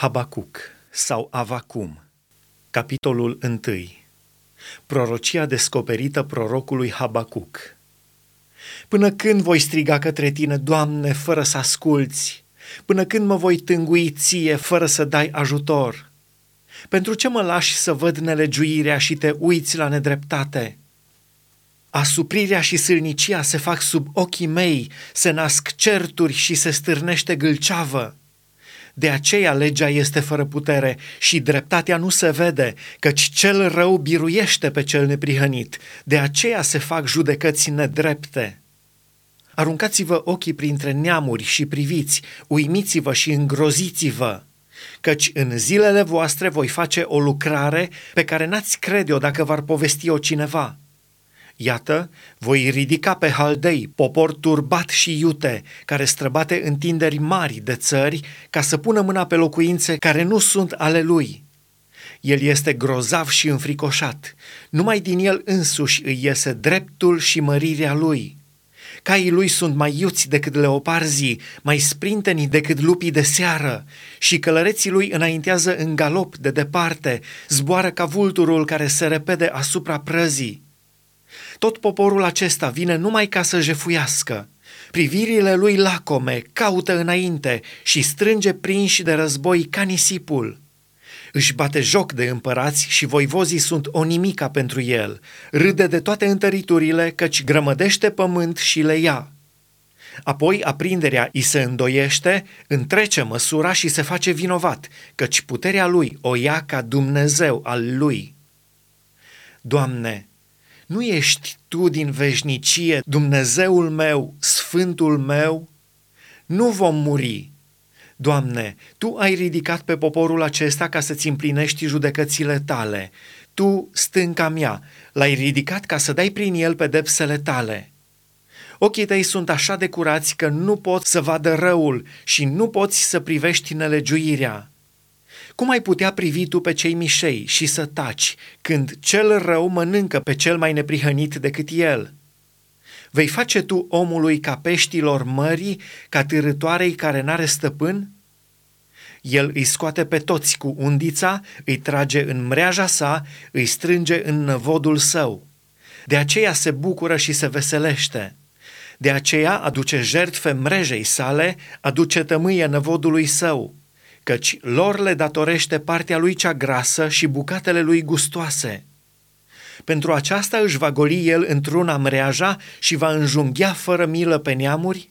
Habacuc sau Avacum, capitolul 1. Prorocia descoperită prorocului Habacuc. Până când voi striga către tine, Doamne, fără să asculți? Până când mă voi tângui ție, fără să dai ajutor? Pentru ce mă lași să văd nelegiuirea și te uiți la nedreptate? Asuprirea și sâlnicia se fac sub ochii mei, se nasc certuri și se stârnește gâlceavă. De aceea legea este fără putere și dreptatea nu se vede, căci cel rău biruiește pe cel neprihănit. De aceea se fac judecăți nedrepte. Aruncați-vă ochii printre neamuri și priviți, uimiți-vă și îngroziți-vă, căci în zilele voastre voi face o lucrare pe care n-ați crede-o dacă v-ar povesti-o cineva – Iată, voi ridica pe Haldei, popor turbat și iute, care străbate întinderi mari de țări, ca să pună mâna pe locuințe care nu sunt ale lui. El este grozav și înfricoșat. Numai din el însuși îi iese dreptul și mărirea lui. Caii lui sunt mai iuți decât leoparzii, mai sprinteni decât lupii de seară și călăreții lui înaintează în galop de departe, zboară ca vulturul care se repede asupra prăzii. Tot poporul acesta vine numai ca să jefuiască. Privirile lui lacome caută înainte și strânge prinși de război ca nisipul. Își bate joc de împărați și voivozii sunt o nimica pentru el. Râde de toate întăriturile, căci grămădește pământ și le ia. Apoi aprinderea îi se îndoiește, întrece măsura și se face vinovat, căci puterea lui o ia ca Dumnezeu al lui. Doamne, nu ești tu din veșnicie, Dumnezeul meu, Sfântul meu? Nu vom muri. Doamne, Tu ai ridicat pe poporul acesta ca să-ți împlinești judecățile tale. Tu, stânca mea, l-ai ridicat ca să dai prin el pedepsele tale. Ochii tăi sunt așa de curați că nu pot să vadă răul și nu poți să privești nelegiuirea. Cum ai putea privi tu pe cei mișei și să taci, când cel rău mănâncă pe cel mai neprihănit decât el? Vei face tu omului ca peștilor mării, ca târătoarei care n-are stăpân? El îi scoate pe toți cu undița, îi trage în mreaja sa, îi strânge în năvodul său. De aceea se bucură și se veselește. De aceea aduce jertfe mrejei sale, aduce tămâie năvodului său căci lor le datorește partea lui cea grasă și bucatele lui gustoase. Pentru aceasta își va goli el într-una mreaja și va înjunghea fără milă pe neamuri?